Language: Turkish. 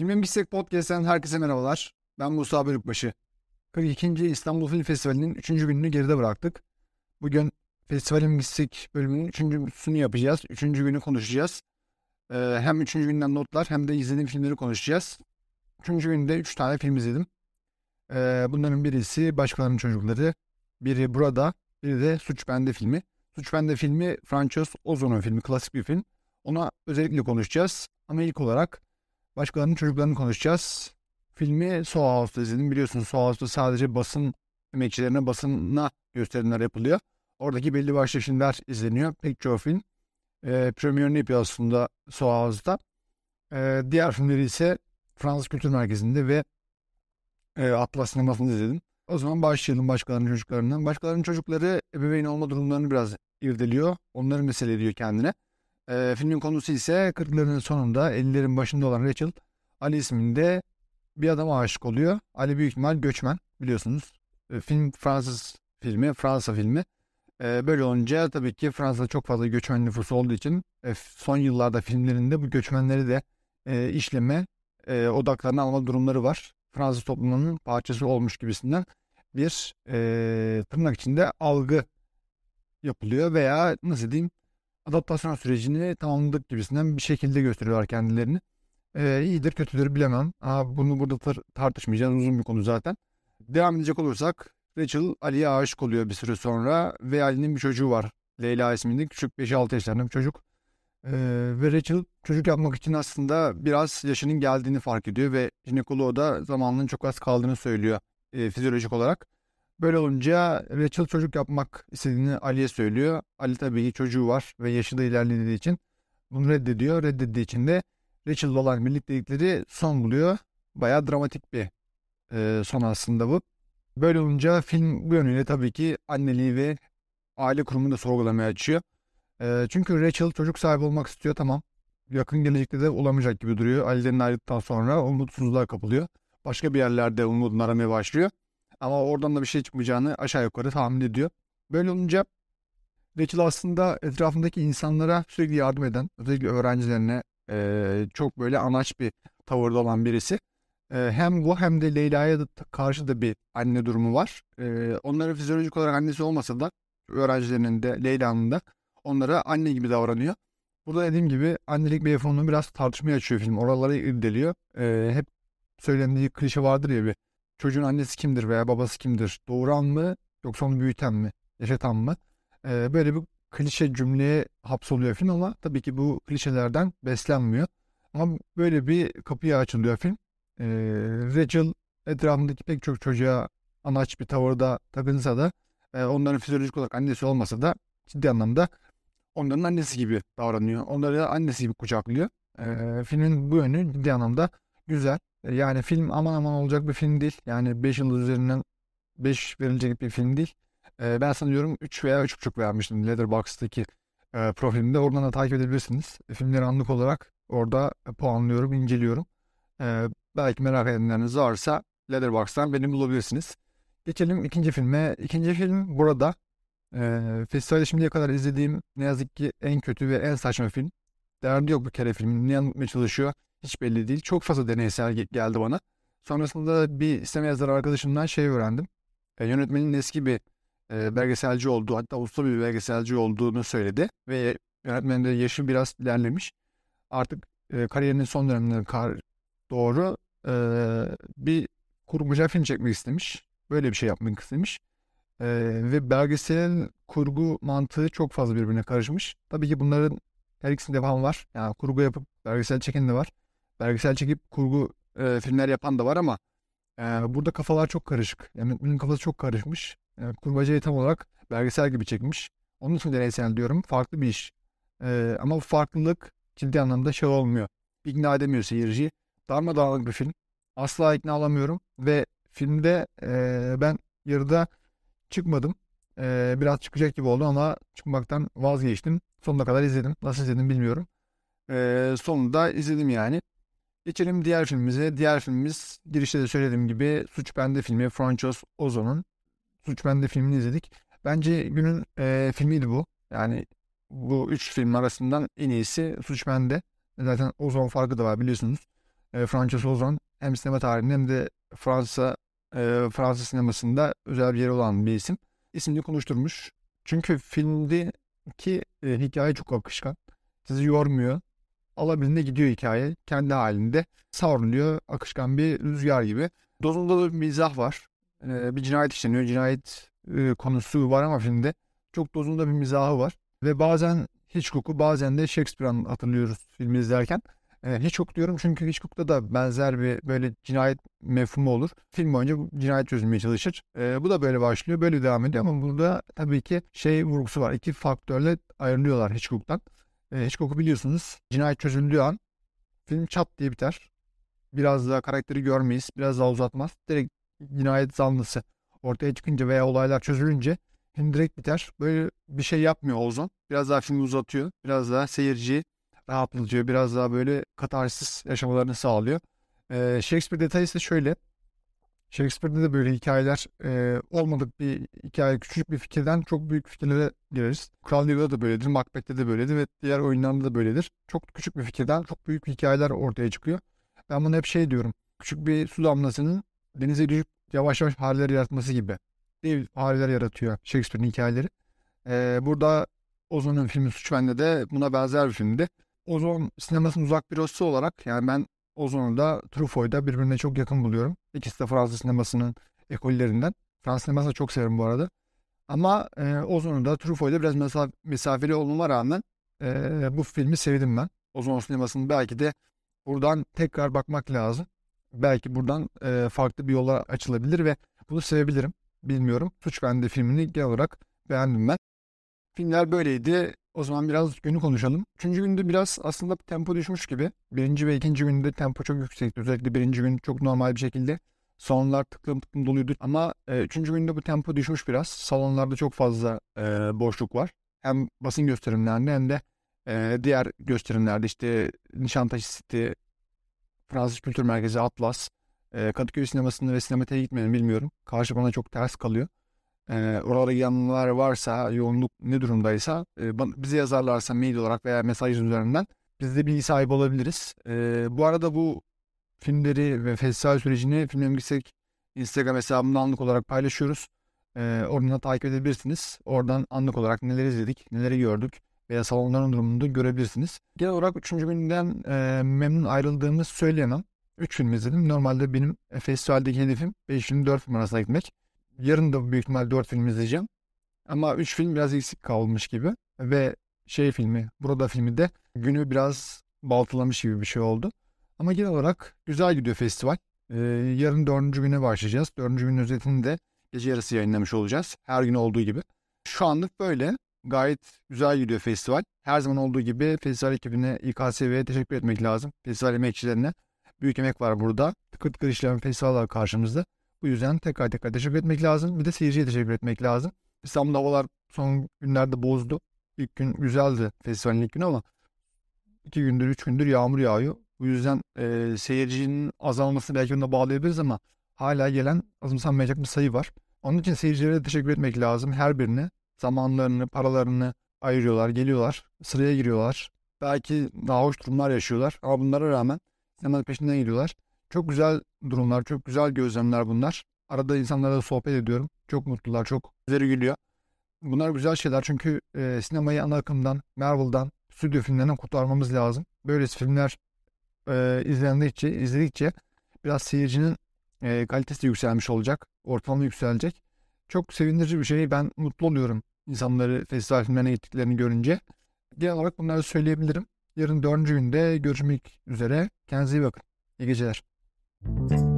Filmin Bistek Podcast'ten herkese merhabalar. Ben Musa Bölükbaşı. 42. İstanbul Film Festivali'nin 3. gününü geride bıraktık. Bugün festivalin Bistek bölümünün 3.sünü yapacağız. 3. günü konuşacağız. Ee, hem 3. günden notlar hem de izlediğim filmleri konuşacağız. 3. günde 3 tane film izledim. Ee, bunların birisi Başkalarının Çocukları, biri Burada, biri de Suç Bende filmi. Suç Bende filmi Frances Ozon'un filmi, klasik bir film. Ona özellikle konuşacağız. Ama ilk olarak başkalarının çocuklarını konuşacağız. Filmi Soho House'da izledim. Biliyorsunuz Soho House'da sadece basın emekçilerine, basına gösterimler yapılıyor. Oradaki belli başlı filmler izleniyor. Pek çoğu film. E, premierini yapıyor aslında Soho House'da. E, diğer filmleri ise Fransız Kültür Merkezi'nde ve e, Atlas Sineması'nda izledim. O zaman başlayalım başkalarının çocuklarından. Başkalarının çocukları ebeveyn olma durumlarını biraz irdeliyor. Onları mesele ediyor kendine. E, filmin konusu ise 40'ların sonunda 50'lerin başında olan Rachel Ali isminde bir adama aşık oluyor. Ali büyük ihtimal göçmen biliyorsunuz. E, film Fransız filmi, Fransa filmi. E, böyle olunca tabii ki Fransa'da çok fazla göçmen nüfusu olduğu için e, son yıllarda filmlerinde bu göçmenleri de e, işleme, e, odaklarına alma durumları var. Fransız toplumunun parçası olmuş gibisinden bir e, tırnak içinde algı yapılıyor veya nasıl diyeyim adaptasyon sürecini tamamladık gibisinden bir şekilde gösteriyorlar kendilerini. Ee, iyidir kötüdür bilemem. Aa, bunu burada tar- tartışmayacağız uzun bir konu zaten. Devam edecek olursak Rachel Ali'ye aşık oluyor bir süre sonra ve Ali'nin bir çocuğu var. Leyla isminde küçük 5-6 yaşlarında bir çocuk. Ee, ve Rachel çocuk yapmak için aslında biraz yaşının geldiğini fark ediyor ve jinekoloğu da zamanının çok az kaldığını söylüyor e, fizyolojik olarak. Böyle olunca Rachel çocuk yapmak istediğini Ali'ye söylüyor. Ali tabii ki çocuğu var ve yaşı da ilerlediği için bunu reddediyor. Reddettiği için de Rachel'la olan birliktelikleri son buluyor. Bayağı dramatik bir e, son aslında bu. Böyle olunca film bu yönüyle tabii ki anneliği ve aile kurumunu da sorgulamaya açıyor. E, çünkü Rachel çocuk sahibi olmak istiyor tamam. Yakın gelecekte de olamayacak gibi duruyor. Ali'den ayrıldıktan sonra umutsuzluğa kapılıyor. Başka bir yerlerde umudunu aramaya başlıyor. Ama oradan da bir şey çıkmayacağını aşağı yukarı tahmin ediyor. Böyle olunca Rachel aslında etrafındaki insanlara sürekli yardım eden, özellikle öğrencilerine e, çok böyle anaç bir tavırda olan birisi. E, hem bu hem de Leyla'ya da karşı da bir anne durumu var. E, onların fizyolojik olarak annesi olmasa da öğrencilerinin de Leyla'nın da onlara anne gibi davranıyor. Burada dediğim gibi annelik beyefondunu biraz tartışmaya açıyor film. Oraları irdeliyor. E, hep söylendiği klişe vardır ya bir çocuğun annesi kimdir veya babası kimdir? Doğuran mı yoksa onu büyüten mi? Yaşatan mı? Ee, böyle bir klişe cümleye hapsoluyor film ama tabii ki bu klişelerden beslenmiyor. Ama böyle bir kapıya açılıyor film. Ee, Rachel etrafındaki pek çok çocuğa anaç bir tavırda takınsa da e, onların fizyolojik olarak annesi olmasa da ciddi anlamda onların annesi gibi davranıyor. Onları annesi gibi kucaklıyor. Ee, filmin bu yönü ciddi anlamda güzel. Yani film aman aman olacak bir film değil. Yani 5 yıl üzerinden 5 verilecek bir film değil. Ee, ben sanıyorum 3 veya 3.5 vermiştim Letterboxd'daki e, profilimde. Oradan da takip edebilirsiniz. E, filmleri anlık olarak orada puanlıyorum, inceliyorum. Ee, belki merak edenleriniz varsa Letterboxd'dan beni bulabilirsiniz. Geçelim ikinci filme. İkinci film burada. Ee, festivalde şimdiye kadar izlediğim ne yazık ki en kötü ve en saçma film. Derdi yok bu kere filmin. Ne anlatmaya çalışıyor? Hiç belli değil. Çok fazla deneysel geldi bana. Sonrasında bir sinema yazarı arkadaşımdan şey öğrendim. E, yönetmenin eski bir e, belgeselci olduğu hatta usta bir belgeselci olduğunu söyledi. Ve yönetmenin de yaşı biraz ilerlemiş. Artık e, kariyerinin son dönemlerine kar doğru e, bir kurguca film çekmek istemiş. Böyle bir şey yapmak istemiş. E, ve belgeselin kurgu mantığı çok fazla birbirine karışmış. Tabii ki bunların her ikisinde devamı var. Yani kurgu yapıp belgesel çeken de var belgesel çekip kurgu e, filmler yapan da var ama e, burada kafalar çok karışık. Yönetmenin kafası çok karışmış. E, kurbacayı tam olarak belgesel gibi çekmiş. Onun için deneysel diyorum. Farklı bir iş. E, ama bu farklılık ciddi anlamda şey olmuyor. İkna edemiyor seyirciyi. Darmadağınık bir film. Asla ikna alamıyorum. Ve filmde e, ben yarıda çıkmadım. E, biraz çıkacak gibi oldu ama çıkmaktan vazgeçtim. Sonuna kadar izledim. Nasıl izledim bilmiyorum. E, sonunda izledim yani. Geçelim diğer filmimize. Diğer filmimiz girişte de söylediğim gibi Suç Bende filmi Frances Ozon'un Suç Bende filmini izledik. Bence günün e, filmiydi bu. Yani bu üç film arasından en iyisi Suç Bende. Zaten Ozon farkı da var biliyorsunuz. E, Frances Ozon hem sinema tarihinde hem de Fransa e, Fransız sinemasında özel bir yeri olan bir isim. İsmini konuşturmuş. Çünkü filmdeki e, hikaye çok akışkan. Sizi yormuyor. Alabildiğinde gidiyor hikaye. Kendi halinde savruluyor. Akışkan bir rüzgar gibi. Dozunda da bir mizah var. E, bir cinayet işleniyor. Cinayet e, konusu var ama filmde çok dozunda bir mizahı var. Ve bazen Hitchcock'u bazen de Shakespeare'an hatırlıyoruz filmi izlerken. E, Hitchcock diyorum çünkü Hitchcock'ta da benzer bir böyle cinayet mefhumu olur. Film boyunca cinayet çözülmeye çalışır. E, bu da böyle başlıyor, böyle devam ediyor ama burada tabii ki şey vurgusu var. İki faktörle ayrılıyorlar Hitchcock'tan. E, Hitchcock'u biliyorsunuz cinayet çözüldüğü an film çat diye biter. Biraz daha karakteri görmeyiz, biraz daha uzatmaz. Direkt cinayet zanlısı ortaya çıkınca veya olaylar çözülünce film direkt biter. Böyle bir şey yapmıyor Ozon. Biraz daha filmi uzatıyor. Biraz daha seyirciyi rahatlatıyor. Biraz daha böyle katarsis yaşamalarını sağlıyor. Ee, Shakespeare detayı ise şöyle. Shakespeare'de de böyle hikayeler e, olmadık bir hikaye, küçük bir fikirden çok büyük fikirlere gireriz. Kral Lear'da da böyledir, Macbeth'te de böyledir ve diğer oyunlarda da böyledir. Çok küçük bir fikirden çok büyük hikayeler ortaya çıkıyor. Ben bunu hep şey diyorum. Küçük bir su damlasının denize düşüp yavaş yavaş hareler yaratması gibi. Dev hareler yaratıyor Shakespeare'in hikayeleri. Ee, burada Ozon'un filmi Suç Bende de buna benzer bir filmdi. Ozon sinemasının uzak bir olarak yani ben Ozon'u da Truffaut'u da birbirine çok yakın buluyorum. İkisi de Fransız sinemasının ekollerinden. Fransız sinemasını çok severim bu arada. Ama e, Ozon'u da Truffaut'u da biraz mesaf mesafeli olmama rağmen e, bu filmi sevdim ben. Ozon sinemasının belki de buradan tekrar bakmak lazım. Belki buradan e, farklı bir yola açılabilir ve bunu sevebilirim. Bilmiyorum. Suç Bende filmini genel olarak beğendim ben. Filmler böyleydi. O zaman biraz günü konuşalım. Üçüncü günde biraz aslında tempo düşmüş gibi. Birinci ve ikinci günde tempo çok yüksekti. Özellikle birinci gün çok normal bir şekilde salonlar tıklım tıklım doluydu. Ama e, üçüncü günde bu tempo düşmüş biraz. Salonlarda çok fazla e, boşluk var. Hem basın gösterimlerinde hem de e, diğer gösterimlerde işte Nişantaşı City, Fransız Kültür Merkezi, Atlas, e, Kadıköy sinemasında ve sinematiğe gitmedim bilmiyorum. Karşı bana çok ters kalıyor. E, oralara gidenler varsa, yoğunluk ne durumdaysa e, bize yazarlarsa mail olarak veya mesaj üzerinden biz de bilgi sahibi olabiliriz. E, bu arada bu filmleri ve festival sürecini Film Yüksek Instagram hesabımda anlık olarak paylaşıyoruz. E, oradan takip edebilirsiniz. Oradan anlık olarak neler izledik, neleri gördük veya salonların durumunu da görebilirsiniz. Genel olarak 3. günden e, memnun ayrıldığımı söyleyemem. 3 film izledim. Normalde benim festivaldeki hedefim 5 film 4 film arasına gitmek. Yarın da büyük ihtimal 4 film izleyeceğim. Ama 3 film biraz eksik kalmış gibi. Ve şey filmi, burada filmi de günü biraz baltalamış gibi bir şey oldu. Ama genel olarak güzel gidiyor festival. Ee, yarın dördüncü güne başlayacağız. Dördüncü günün özetini de gece yarısı yayınlamış olacağız. Her gün olduğu gibi. Şu anlık böyle. Gayet güzel gidiyor festival. Her zaman olduğu gibi festival ekibine, İKSV'ye teşekkür etmek lazım. Festival emekçilerine. Büyük emek var burada. Tıkır tıkır işleyen festival var karşımızda. Bu yüzden tekrar tekrar teşekkür etmek lazım. Bir de seyirciye teşekkür etmek lazım. İstanbul'da havalar son günlerde bozdu. İlk gün güzeldi festivalin ilk günü ama iki gündür, üç gündür yağmur yağıyor. Bu yüzden e, seyircinin azalmasını belki ona bağlayabiliriz ama hala gelen azımsanmayacak bir sayı var. Onun için seyircilere de teşekkür etmek lazım. Her birine zamanlarını, paralarını ayırıyorlar, geliyorlar, sıraya giriyorlar. Belki daha hoş durumlar yaşıyorlar ama bunlara rağmen sinemanın peşinden gidiyorlar. Çok güzel durumlar, çok güzel gözlemler bunlar. Arada insanlarla sohbet ediyorum. Çok mutlular, çok üzeri gülüyor. Bunlar güzel şeyler çünkü e, sinemayı ana akımdan, Marvel'dan, stüdyo filmlerinden kurtarmamız lazım. Böylesi filmler e, izlendikçe, izledikçe biraz seyircinin e, kalitesi yükselmiş olacak. Ortalama yükselecek. Çok sevindirici bir şey. Ben mutlu oluyorum insanları festival filmlerine gittiklerini görünce. Genel olarak bunları söyleyebilirim. Yarın dördüncü günde görüşmek üzere. Kendinize iyi bakın. İyi geceler. Thank you.